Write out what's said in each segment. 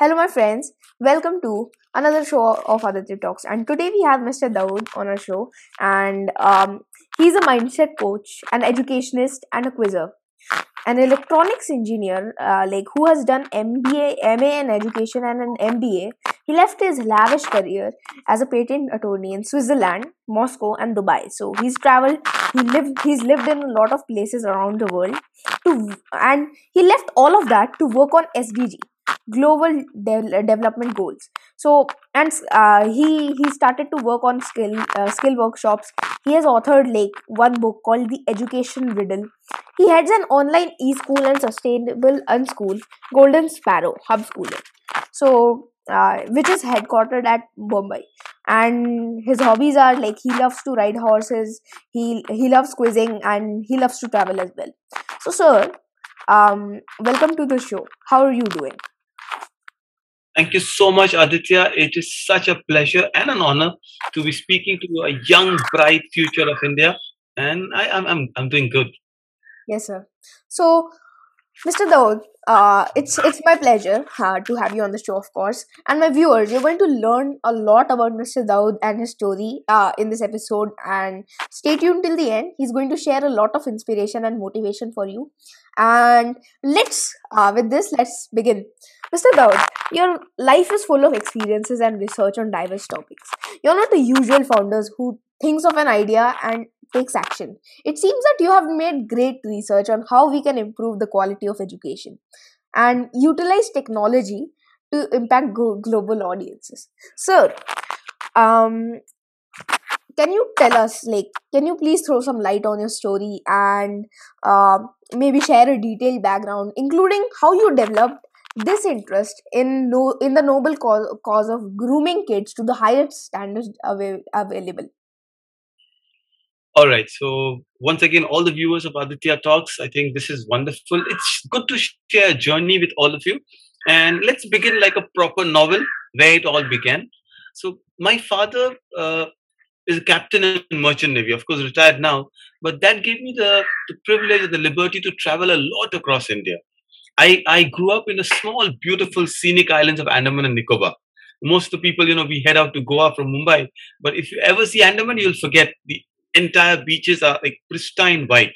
Hello, my friends. Welcome to another show of Aditya Talks. And today we have Mr. Dawood on our show, and um, he's a mindset coach, an educationist, and a quizzer. An electronics engineer, uh, like who has done MBA, MA in education, and an MBA. He left his lavish career as a patent attorney in Switzerland, Moscow, and Dubai. So he's traveled. He lived. He's lived in a lot of places around the world. To and he left all of that to work on SDG global de- development goals so and uh, he he started to work on skill uh, skill workshops he has authored like one book called the education riddle he heads an online e-school and sustainable unschool golden sparrow hub schooling so uh, which is headquartered at Bombay. And his hobbies are like he loves to ride horses, he he loves quizzing, and he loves to travel as well. So, sir, um, welcome to the show. How are you doing? Thank you so much, Aditya. It is such a pleasure and an honor to be speaking to a young, bright future of India. And I, am I'm, I'm, I'm doing good. Yes, sir. So, Mr. Dawood, uh, it's it's my pleasure uh, to have you on the show, of course. And my viewers, you're going to learn a lot about Mr. Dawood and his story uh, in this episode. And stay tuned till the end. He's going to share a lot of inspiration and motivation for you. And let's, uh, with this, let's begin. Mr. Dawood, your life is full of experiences and research on diverse topics. You're not the usual founders who thinks of an idea and takes action. It seems that you have made great research on how we can improve the quality of education and utilize technology to impact go- global audiences. Sir, um, can you tell us, like, can you please throw some light on your story and uh, maybe share a detailed background, including how you developed this interest in no in the noble cause, cause of grooming kids to the highest standards av- available? All right. So once again, all the viewers of Aditya Talks, I think this is wonderful. It's good to share a journey with all of you. And let's begin like a proper novel where it all began. So my father uh, is a captain in merchant navy, of course, retired now, but that gave me the, the privilege and the liberty to travel a lot across India. I, I grew up in a small, beautiful, scenic islands of Andaman and Nicobar. Most of the people, you know, we head out to Goa from Mumbai, but if you ever see Andaman, you'll forget the entire beaches are like pristine white.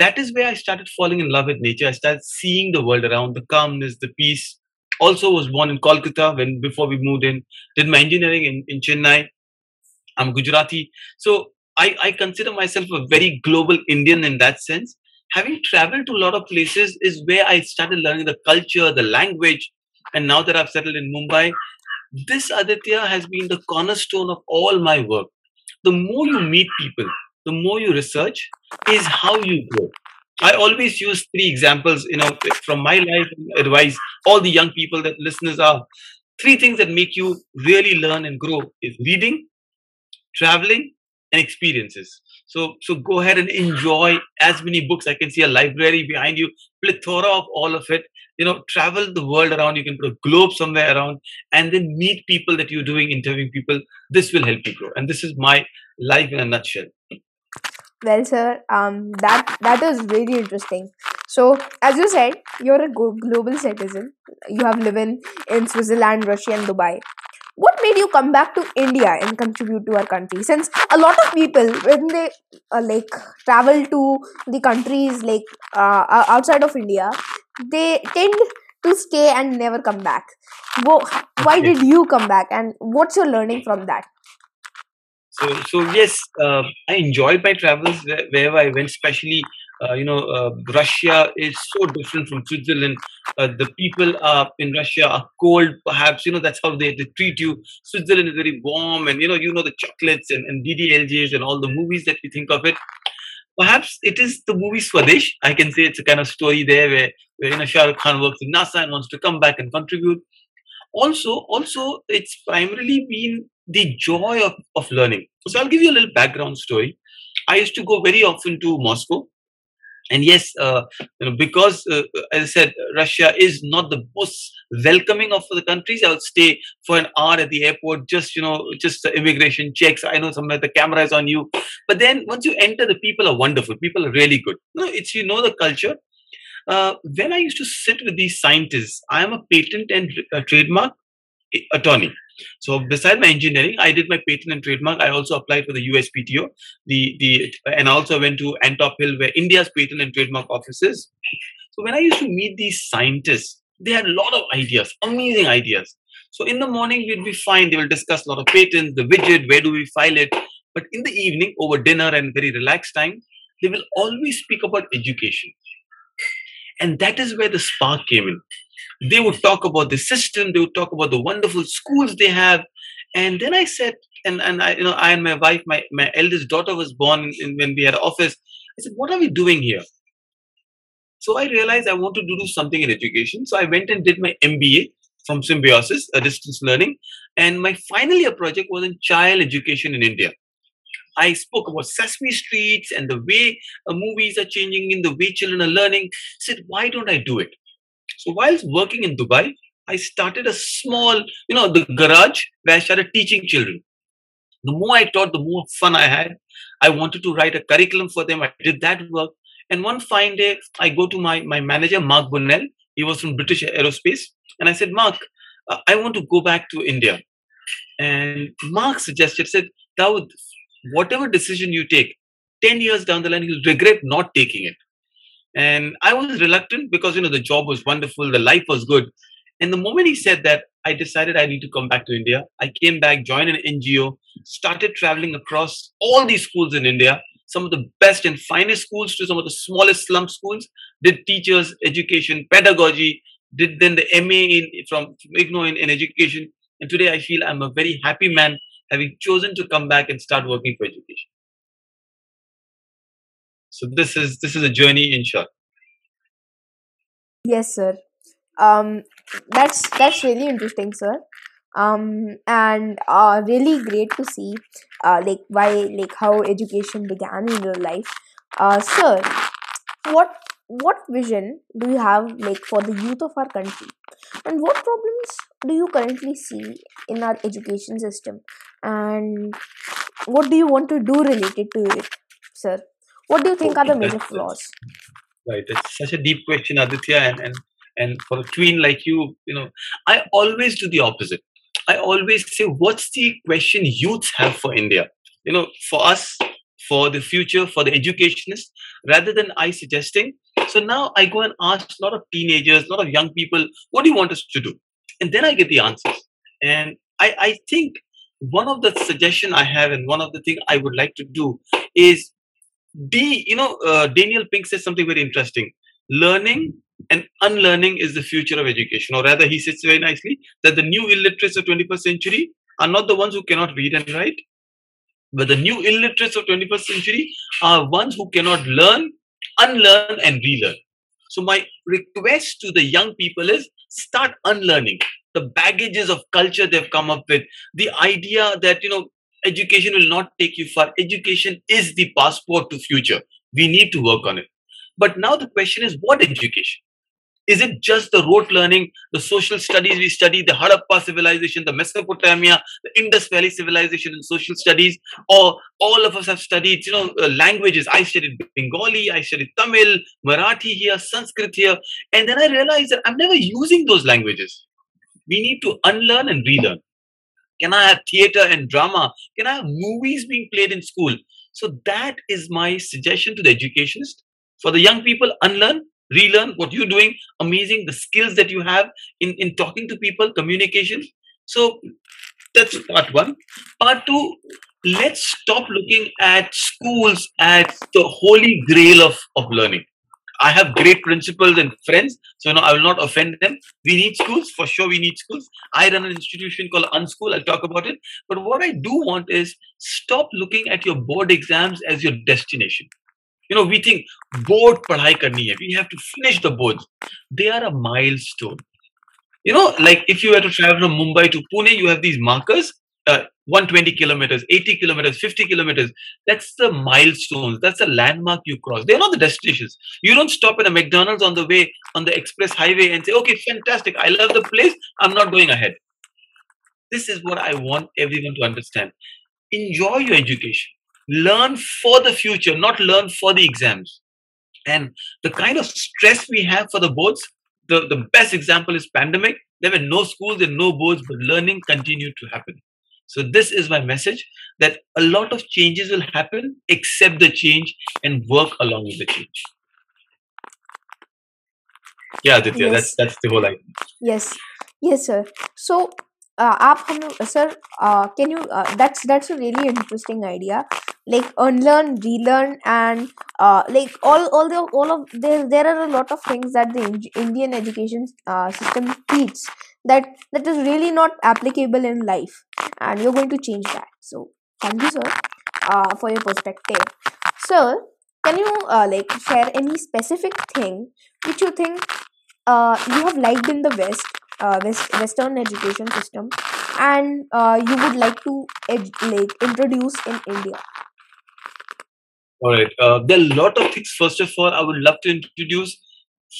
That is where I started falling in love with nature. I started seeing the world around, the calmness, the peace. Also was born in Kolkata when before we moved in. Did my engineering in, in Chennai. I'm Gujarati. So I, I consider myself a very global Indian in that sense. Having traveled to a lot of places is where I started learning the culture, the language. And now that I've settled in Mumbai, this Aditya has been the cornerstone of all my work the more you meet people, the more you research, is how you grow. I always use three examples, you know, from my life and advise all the young people that listeners are three things that make you really learn and grow is reading, traveling, and experiences. So, so go ahead and enjoy as many books. I can see a library behind you, plethora of all of it. You know, travel the world around. You can put a globe somewhere around, and then meet people that you're doing, interviewing people. This will help you grow. And this is my life in a nutshell. Well, sir, um, that that is really interesting. So, as you said, you're a global citizen. You have lived in, in Switzerland, Russia, and Dubai what made you come back to India and contribute to our country? Since a lot of people, when they uh, like travel to the countries like uh, outside of India, they tend to stay and never come back. Why did you come back, and what's your learning from that? So, so yes, uh, I enjoyed my travels wherever I went, especially uh, you know, uh, Russia is so different from Switzerland. Uh, the people in Russia are cold, perhaps. You know, that's how they, they treat you. Switzerland is very warm, and you know, you know the chocolates and, and DDLJs and all the movies that we think of it. Perhaps it is the movie Swadesh. I can say it's a kind of story there where, where you know Shah Rukh Khan works in NASA and wants to come back and contribute. Also, also, it's primarily been the joy of, of learning. So I'll give you a little background story. I used to go very often to Moscow and yes, uh, you know, because uh, as I said, Russia is not the most welcoming of the countries. I would stay for an hour at the airport, just you know, just immigration checks. I know somewhere the camera is on you, but then once you enter, the people are wonderful. People are really good. No, it's you know the culture. uh, when I used to sit with these scientists, I am a patent and uh, trademark attorney. So beside my engineering, I did my patent and trademark. I also applied for the USPTO, the the and also went to Antop Hill, where India's patent and trademark office is. So when I used to meet these scientists, they had a lot of ideas, amazing ideas. So in the morning we'd be fine. They will discuss a lot of patents, the widget, where do we file it. But in the evening, over dinner and very relaxed time, they will always speak about education. And that is where the spark came in they would talk about the system they would talk about the wonderful schools they have. And then i said and, and i you know i and my wife my, my eldest daughter was born in, when we had office. I said what are we doing here? So i realized i wanted to do something in education. So i went and did my mba from symbiosis a distance learning. And my final year project was in child education in india. I spoke about Sesame Streets and the way uh, movies are changing in the way children are learning. I said, why don't I do it? So whilst working in Dubai, I started a small, you know, the garage where I started teaching children. The more I taught, the more fun I had. I wanted to write a curriculum for them. I did that work. And one fine day, I go to my, my manager, Mark Bunnell. He was from British Aerospace. And I said, Mark, uh, I want to go back to India. And Mark suggested, said, Dawood, whatever decision you take, 10 years down the line, you'll regret not taking it. And I was reluctant because, you know, the job was wonderful, the life was good. And the moment he said that, I decided I need to come back to India. I came back, joined an NGO, started traveling across all these schools in India, some of the best and finest schools to some of the smallest slum schools, did teachers, education, pedagogy, did then the MA in, from IGNOU in, in education. And today I feel I'm a very happy man having chosen to come back and start working for education. So this is this is a journey in short. Yes, sir. Um, that's that's really interesting, sir. Um, and uh, really great to see, uh, like why like how education began in your life. Uh, sir, what what vision do you have like for the youth of our country, and what problems do you currently see in our education system, and what do you want to do related to it, sir? What do you think are the major flaws? Right, it's such a deep question, Aditya, and and and for a tween like you, you know, I always do the opposite. I always say, what's the question youths have for India? You know, for us, for the future, for the educationists, rather than I suggesting. So now I go and ask a lot of teenagers, a lot of young people, what do you want us to do? And then I get the answers. And I, I think one of the suggestion I have and one of the thing I would like to do is D, you know, uh, Daniel Pink says something very interesting. Learning and unlearning is the future of education, or rather, he says very nicely that the new illiterates of 21st century are not the ones who cannot read and write, but the new illiterates of 21st century are ones who cannot learn, unlearn, and relearn. So my request to the young people is start unlearning the baggages of culture they've come up with, the idea that you know education will not take you far. Education is the passport to future. We need to work on it. But now the question is what education? Is it just the rote learning, the social studies we study, the Harappa civilization, the Mesopotamia, the Indus Valley civilization in social studies, or all of us have studied, you know, uh, languages. I studied Bengali, I studied Tamil, Marathi here, Sanskrit here, and then I realized that I'm never using those languages. We need to unlearn and relearn. Can I have theater and drama? Can I have movies being played in school? So that is my suggestion to the educationist. For the young people, unlearn, relearn what you're doing. Amazing, the skills that you have in, in talking to people, communication. So that's part one. Part two, let's stop looking at schools as the holy grail of, of learning. I have great principals and friends, so know I will not offend them. We need schools for sure. We need schools. I run an institution called Unschool. I'll talk about it. But what I do want is stop looking at your board exams as your destination. You know, we think board padhai karni hai. We have to finish the boards. They are a milestone. You know, like if you were to travel from Mumbai to Pune, you have these markers. Uh, 120 kilometers, 80 kilometers, 50 kilometers. That's the milestones. That's the landmark you cross. They're not the destinations. You don't stop at a McDonald's on the way on the express highway and say, okay, fantastic. I love the place. I'm not going ahead. This is what I want everyone to understand. Enjoy your education. Learn for the future, not learn for the exams. And the kind of stress we have for the boards, the, the best example is pandemic. There were no schools and no boards, but learning continued to happen. So this is my message that a lot of changes will happen, accept the change and work along with the change. Yeah, Aditya, yes that's that's the whole idea. yes yes sir so uh, आप हम sir uh, can you uh, that's that's a really interesting idea like unlearn relearn and uh, like all all the all of there there are a lot of things that the Indi- indian education uh, system teaches that that is really not applicable in life and you're going to change that. So thank you sir uh, for your perspective. Sir can you uh, like share any specific thing which you think uh, you have liked in the west uh, west western education system and uh, you would like to ed- like introduce in india All right. Uh, there are a lot of things. First of all, I would love to introduce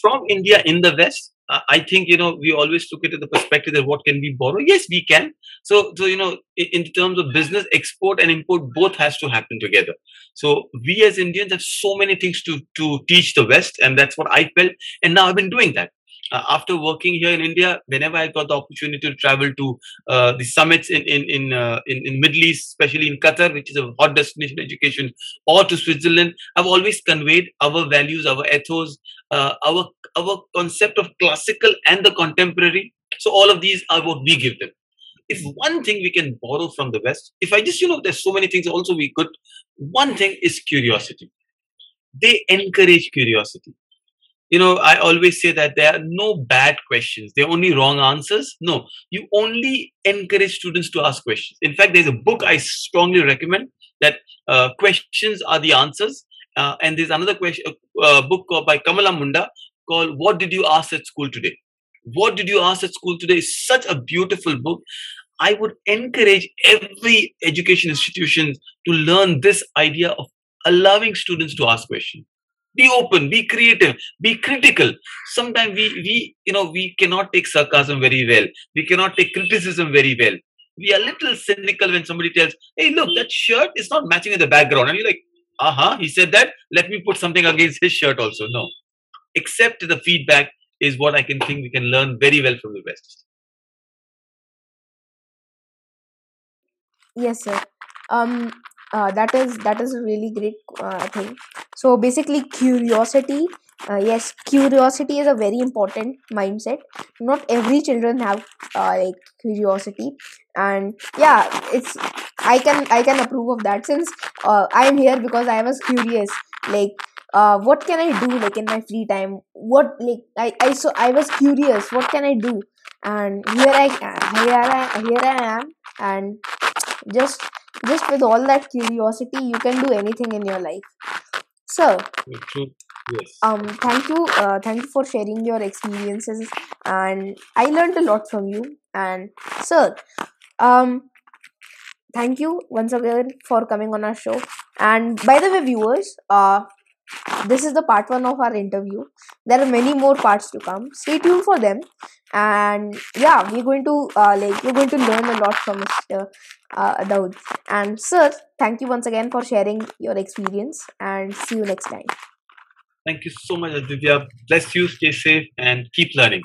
from India in the West. Uh, I think you know we always look at the perspective that what can we borrow. Yes, we can. So, so you know, in, in terms of business, export and import both has to happen together. So we as Indians have so many things to to teach the West, and that's what I felt. And now I've been doing that uh, after working here in India, whenever I got the opportunity to travel to uh, the summits in in in, uh, in in Middle East, especially in Qatar, which is a hot destination education, or to Switzerland, I've always conveyed our values, our ethos, uh, our our concept of classical and the contemporary. So all of these are what we give them. If one thing we can borrow from the West, if I just you know, there's so many things also we could. One thing is curiosity. They encourage curiosity you know i always say that there are no bad questions. There are only wrong answers. No you only encourage students to ask questions. In fact there's a book i strongly recommend that uh, questions are the answers. Uh, and there's another question uh, book called by Kamala Mukunda called what did you ask at school today? What did you ask at school today is such a beautiful book. I would encourage every education institution to learn this idea of allowing students to ask questions be open be creative be critical. Sometimes we we you know we cannot take sarcasm very well. We cannot take criticism very well. We are a little cynical when somebody tells hey look that shirt is not matching in the background. And you're like uh-huh he said that. Let me put something against his shirt also. No. Accept the feedback is what i can think we can learn very well from the west. Yes sir. Um uh, that is that is a really great uh, thing. So basically curiosity uh, yes curiosity is a very important mindset. Not every children have uh, like curiosity. And yeah it's i can i can approve of that since uh, i am here because i was curious. Like uh, what can i do like in my free time? What like i i so i was curious. What can i do? And here i here i here i am. And just just with all that curiosity you can do anything in your life so. Yes. um thank you uh, thank you for sharing your experiences and i learned a lot from you and sir um thank you once again for coming on our show and by the way viewers uh this is the part one of our interview there are many more parts to come stay tuned for them and yeah we're going to uh, like we're going to learn a lot from mr uh, Dawood. and sir thank you once again for sharing your experience and see you next time Thank you so much, Aditya. Bless you, stay safe, and keep learning.